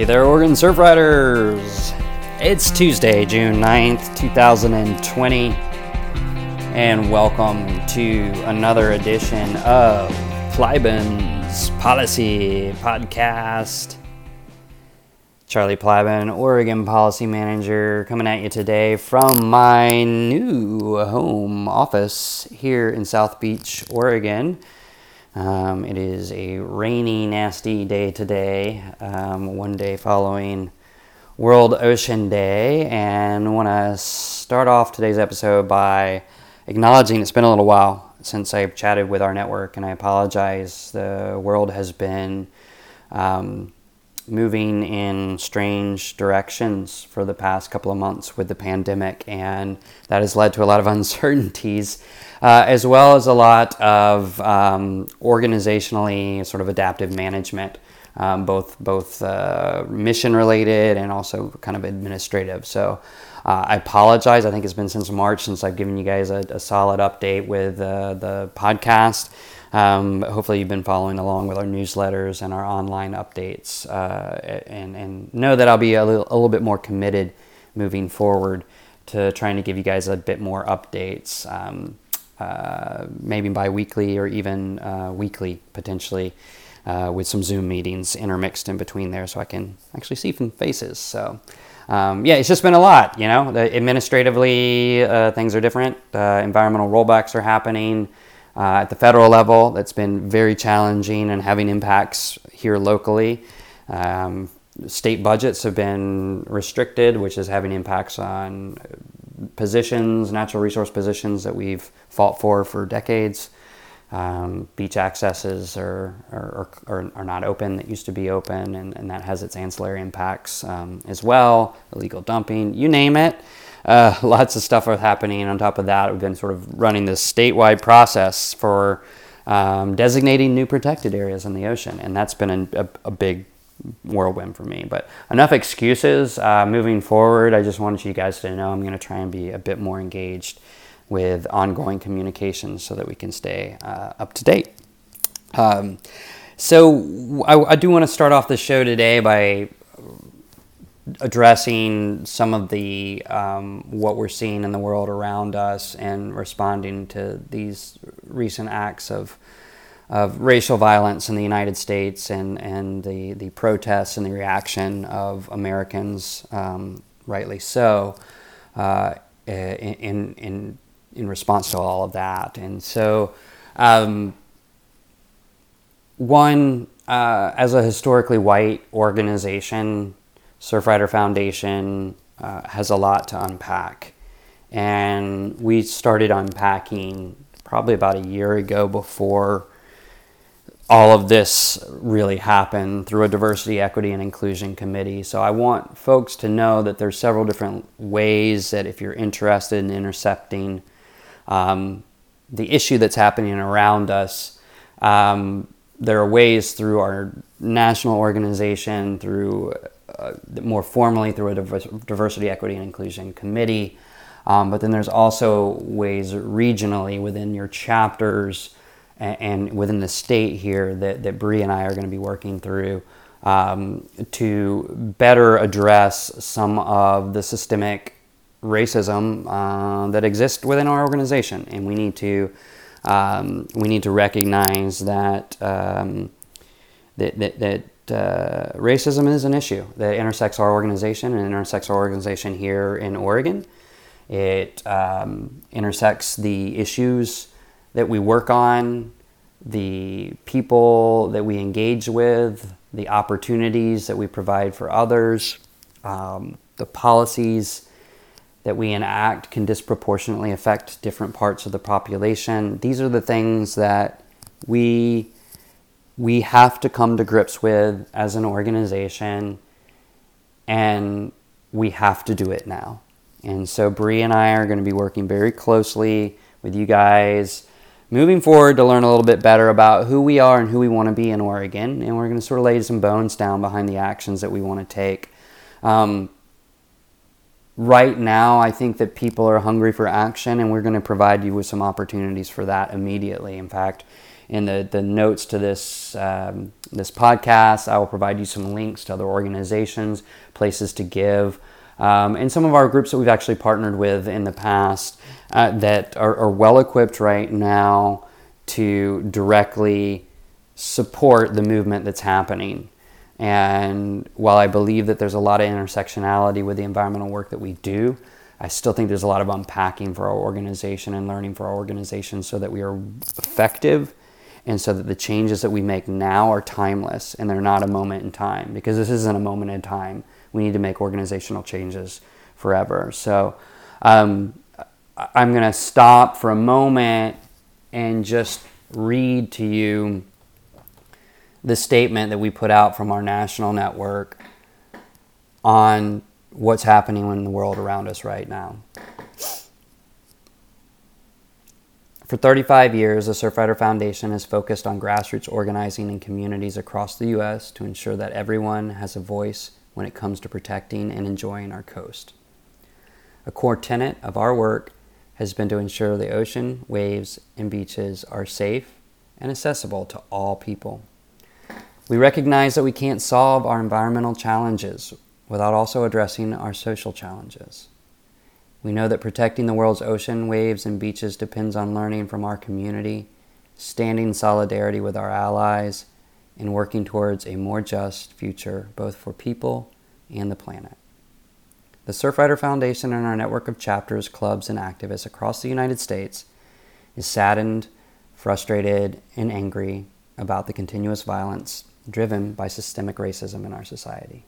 Hey there, Oregon Surf Riders! It's Tuesday, June 9th, 2020, and welcome to another edition of Plybin's Policy Podcast. Charlie Plybin, Oregon Policy Manager, coming at you today from my new home office here in South Beach, Oregon. Um, it is a rainy, nasty day today, um, one day following World Ocean Day, and I want to start off today's episode by acknowledging it's been a little while since I've chatted with our network, and I apologize. The world has been um, moving in strange directions for the past couple of months with the pandemic, and that has led to a lot of uncertainties uh, as well as a lot of um, organizationally sort of adaptive management, um, both both uh, mission related and also kind of administrative. So. Uh, I apologize. I think it's been since March since I've given you guys a, a solid update with uh, the podcast. Um, hopefully, you've been following along with our newsletters and our online updates, uh, and, and know that I'll be a little, a little bit more committed moving forward to trying to give you guys a bit more updates. Um, uh, maybe bi-weekly or even uh, weekly potentially uh, with some zoom meetings intermixed in between there so i can actually see some faces. So um, yeah it's just been a lot you know? Administratively uh, things are different. Uh, environmental rollbacks are happening at the federal level. That's been very challenging and having impacts here locally. Um, state budgets have been restricted which is having impacts on positions, natural resource positions that we've fought for for decades. Um, beach accesses are, are, are, are, not open that used to be open, and, and that has its ancillary impacts um, as well. Illegal dumping, you name it. Uh, lots of stuff are happening. On top of that, we've been sort of running this statewide process for um, designating new protected areas in the ocean, and that's been a, a, a big whirlwind for me. But enough excuses. Uh, moving forward, I just wanted you guys to know I'm going to try and be a bit more engaged with ongoing communications so that we can stay uh, up to date. Um, so I, I do want to start off the show today by addressing some of the um, what we're seeing in the world around us and responding to these recent acts of of racial violence in the United States and, and the, the protests and the reaction of Americans, um, rightly so, uh, in, in, in response to all of that. And so, um, one, uh, as a historically white organization, Surfrider Foundation uh, has a lot to unpack. And we started unpacking probably about a year ago before all of this really happened through a diversity, equity, and inclusion committee. So I want folks to know that there's several different ways that if you're interested in intercepting um, the issue that's happening around us, um, there are ways through our national organization, through uh, more formally through a diversity, equity, and inclusion committee. Um, but then there's also ways regionally within your chapters and, within the state here that, that Bree and I are going to be working through um, to better address some of the systemic racism uh, that exists within our organization. And we need to, um, we need to recognize that, um, that, that, that uh, racism is an issue that intersects our organization and intersects our organization here in Oregon. It um, intersects the issues that we work on, the people that we engage with, the opportunities that we provide for others, um, the policies that we enact can disproportionately affect different parts of the population. These are the things that we we have to come to grips with as an organization and we have to do it now. And so Bree and I are going to be working very closely with you guys moving forward to learn a little bit better about who we are and who we want to be in Oregon. And we're going to sort of lay some bones down behind the actions that we want to take. Um, right now, I think that people are hungry for action, and we're going to provide you with some opportunities for that immediately. In fact, in the, the notes to this um, this podcast. I will provide you some links to other organizations, places to give, um, and some of our groups that we've actually partnered with in the past uh, that are, are well equipped right now to directly support the movement that's happening. And while I believe that there's a lot of intersectionality with the environmental work that we do, I still think there's a lot of unpacking for our organization and learning for our organization so that we are effective and so that the changes that we make now are timeless and they're not a moment in time because this isn't a moment in time. We need to make organizational changes forever. So um, I'm going to stop for a moment and just read to you the statement that we put out from our national network on what's happening in the world around us right now. For 35 years, the Surfrider Foundation has focused on grassroots organizing in communities across the U.S. to ensure that everyone has a voice when it comes to protecting and enjoying our coast. A core tenet of our work has been to ensure the ocean, waves, and beaches are safe and accessible to all people. We recognize that we can't solve our environmental challenges without also addressing our social challenges. We know that protecting the world's ocean, waves, and beaches depends on learning from our community, standing in solidarity with our allies, and working towards a more just future both for people and the planet. The Surfrider Foundation and our network of chapters, clubs, and activists across the United States is saddened, frustrated, and angry about the continuous violence driven by systemic racism in our society.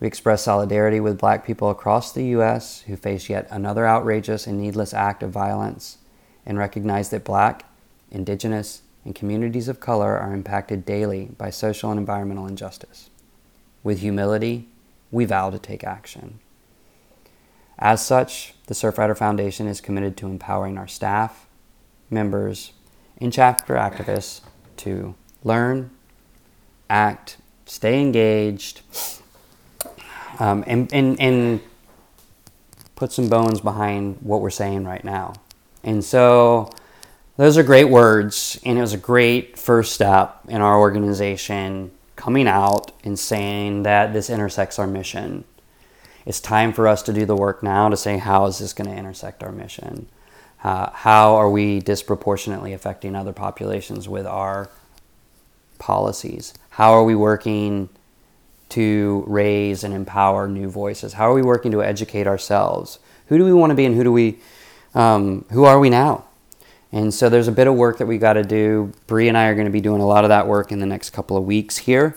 We express solidarity with black people across the U.S. who face yet another outrageous and needless act of violence and recognize that black, indigenous, and communities of color are impacted daily by social and environmental injustice. With humility, we vow to take action. As such, the Surfrider Foundation is committed to empowering our staff, members, and chapter activists to learn, act, stay engaged, um, and, and, and put some bones behind what we're saying right now. And so those are great words, and it was a great first step in our organization coming out and saying that this intersects our mission. It's time for us to do the work now to say, how is this going to intersect our mission? Uh, how are we disproportionately affecting other populations with our policies? How are we working to raise and empower new voices? How are we working to educate ourselves? Who do we want to be and who do we, um, who are we now? And so there's a bit of work that we got to do. Bree and I are going to be doing a lot of that work in the next couple of weeks here.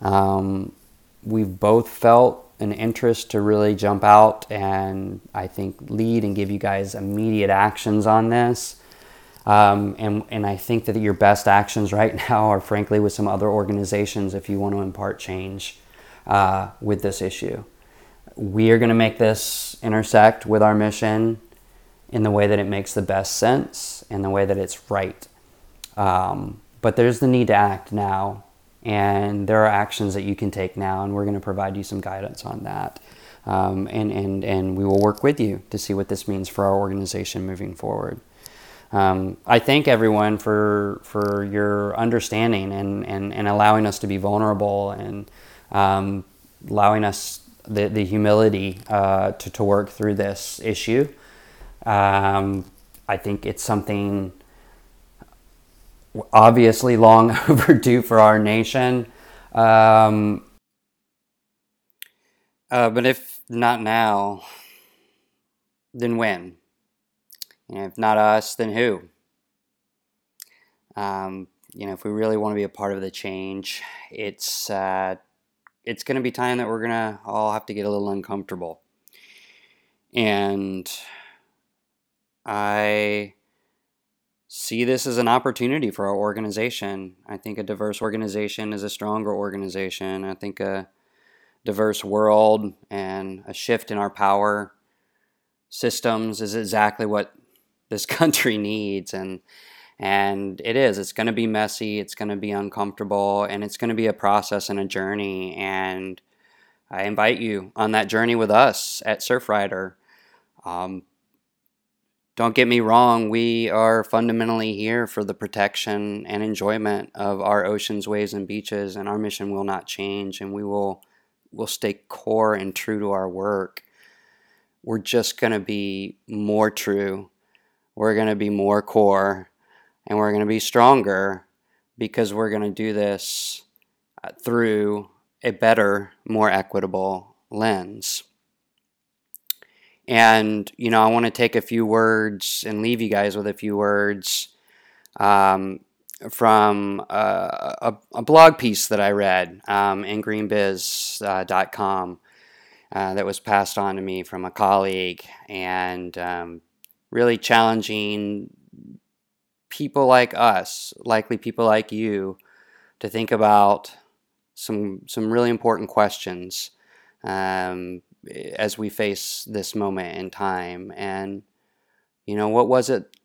Um, we've both felt an interest to really jump out and I think lead and give you guys immediate actions on this. Um, and, and I think that your best actions right now are frankly with some other organizations if you want to impart change uh, with this issue. We are going to make this intersect with our mission in the way that it makes the best sense, in the way that it's right. Um, but there's the need to act now, and there are actions that you can take now, and we're going to provide you some guidance on that. Um, and, and, and we will work with you to see what this means for our organization moving forward. Um, I thank everyone for, for your understanding and, and, and allowing us to be vulnerable and um, allowing us the, the humility uh, to, to work through this issue. Um, I think it's something obviously long overdue for our nation. Um, uh, but if not now, then when? If not us, then who? Um, you know, if we really want to be a part of the change, it's uh, it's going to be time that we're going to all have to get a little uncomfortable. And I see this as an opportunity for our organization. I think a diverse organization is a stronger organization. I think a diverse world and a shift in our power systems is exactly what this country needs and and it is it's going to be messy it's going to be uncomfortable and it's going to be a process and a journey and i invite you on that journey with us at surfrider um, don't get me wrong, we are fundamentally here for the protection and enjoyment of our oceans, waves, and beaches, and our mission will not change, and we will will stay core and true to our work. We're just going to be more true. We're going to be more core, and we're going to be stronger because we're going to do this uh, through a better, more equitable lens. And, you know, I want to take a few words and leave you guys with a few words um, from a, a, a, blog piece that I read um, in greenbiz.com uh, uh, that was passed on to me from a colleague. And um, really challenging people like us, likely people like you, to think about some some really important questions um, as we face this moment in time. And, you know, what was it,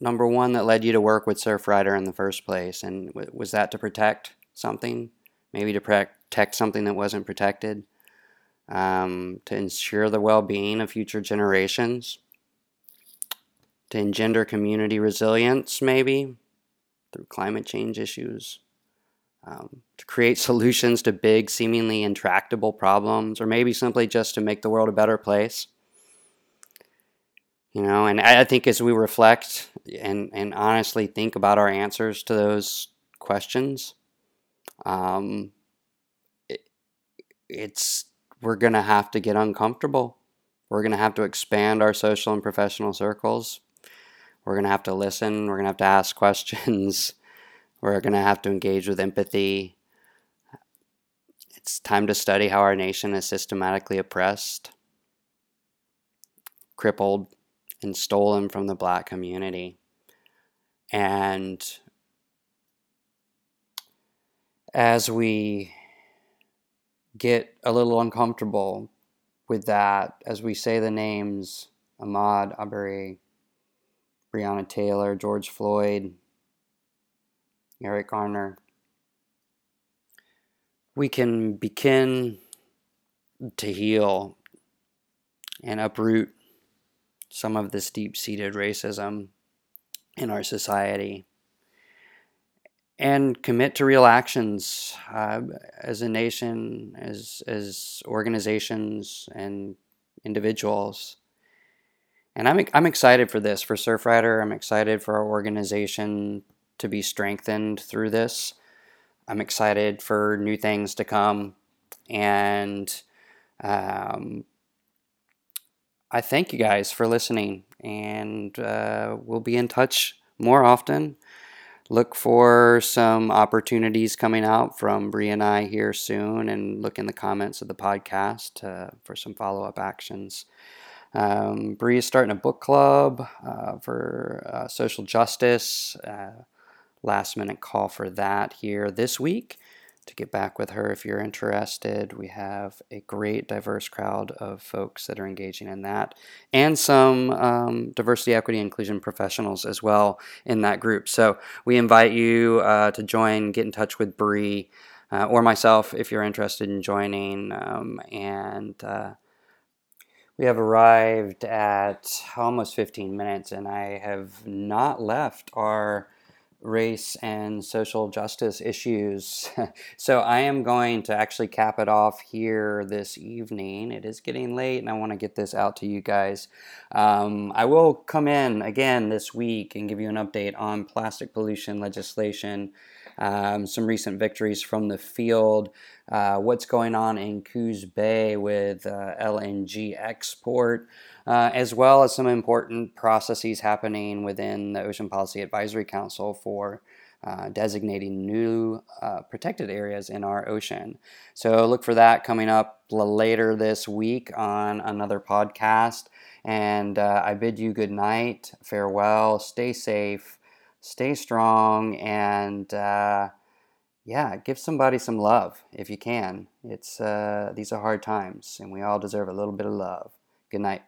number one, that led you to work with Surfrider in the first place? And was that to protect something? Maybe to protect something that wasn't protected? Um, to ensure the well being of future generations? To engender community resilience, maybe, through climate change issues? Um, to create solutions to big, seemingly intractable problems, or maybe simply just to make the world a better place. You know, and I think as we reflect and, and honestly think about our answers to those questions, um, it, it's we're going to have to get uncomfortable. We're going to have to expand our social and professional circles. We're going to have to listen. We're going to have to ask questions. We're going to have to engage with empathy. It's time to study how our nation is systematically oppressed, crippled, and stolen from the black community. And as we get a little uncomfortable with that, as we say the names Ahmaud Arbery, Breonna Taylor, George Floyd, Eric Garner. We can begin to heal and uproot some of this deep seated racism in our society and commit to real actions uh, as a nation, as, as organizations, and individuals. And I'm, I'm excited for this, for Surfrider. I'm excited for our organization to be strengthened through this. I'm excited for new things to come. And um, I thank you guys for listening. And uh, we'll be in touch more often. Look for some opportunities coming out from Bree and I here soon, and look in the comments of the podcast uh, for some follow up actions. Um, Bree is starting a book club uh, for uh, social justice. Last minute call for that here this week to get back with her if you're interested. We have a great diverse crowd of folks that are engaging in that, and some um, diversity, equity, inclusion professionals as well in that group. So we invite you uh, to join, get in touch with Bree uh, or myself if you're interested in joining. Um, and uh, we have arrived at almost 15 minutes, and I have not left our race and social justice issues. so I am going to actually cap it off here this evening. It is getting late and I want to get this out to you guys. Um, I will come in again this week and give you an update on plastic pollution legislation. Um, some recent victories from the field, uh, what's going on in Coos Bay with uh, LNG export, uh, as well as some important processes happening within the Ocean Policy Advisory Council for uh, designating new uh, protected areas in our ocean. So look for that coming up later this week on another podcast. And uh, I bid you good night, farewell, stay safe, stay strong, and uh, yeah, give somebody some love if you can. It's uh, these are hard times, and we all deserve a little bit of love. Good night.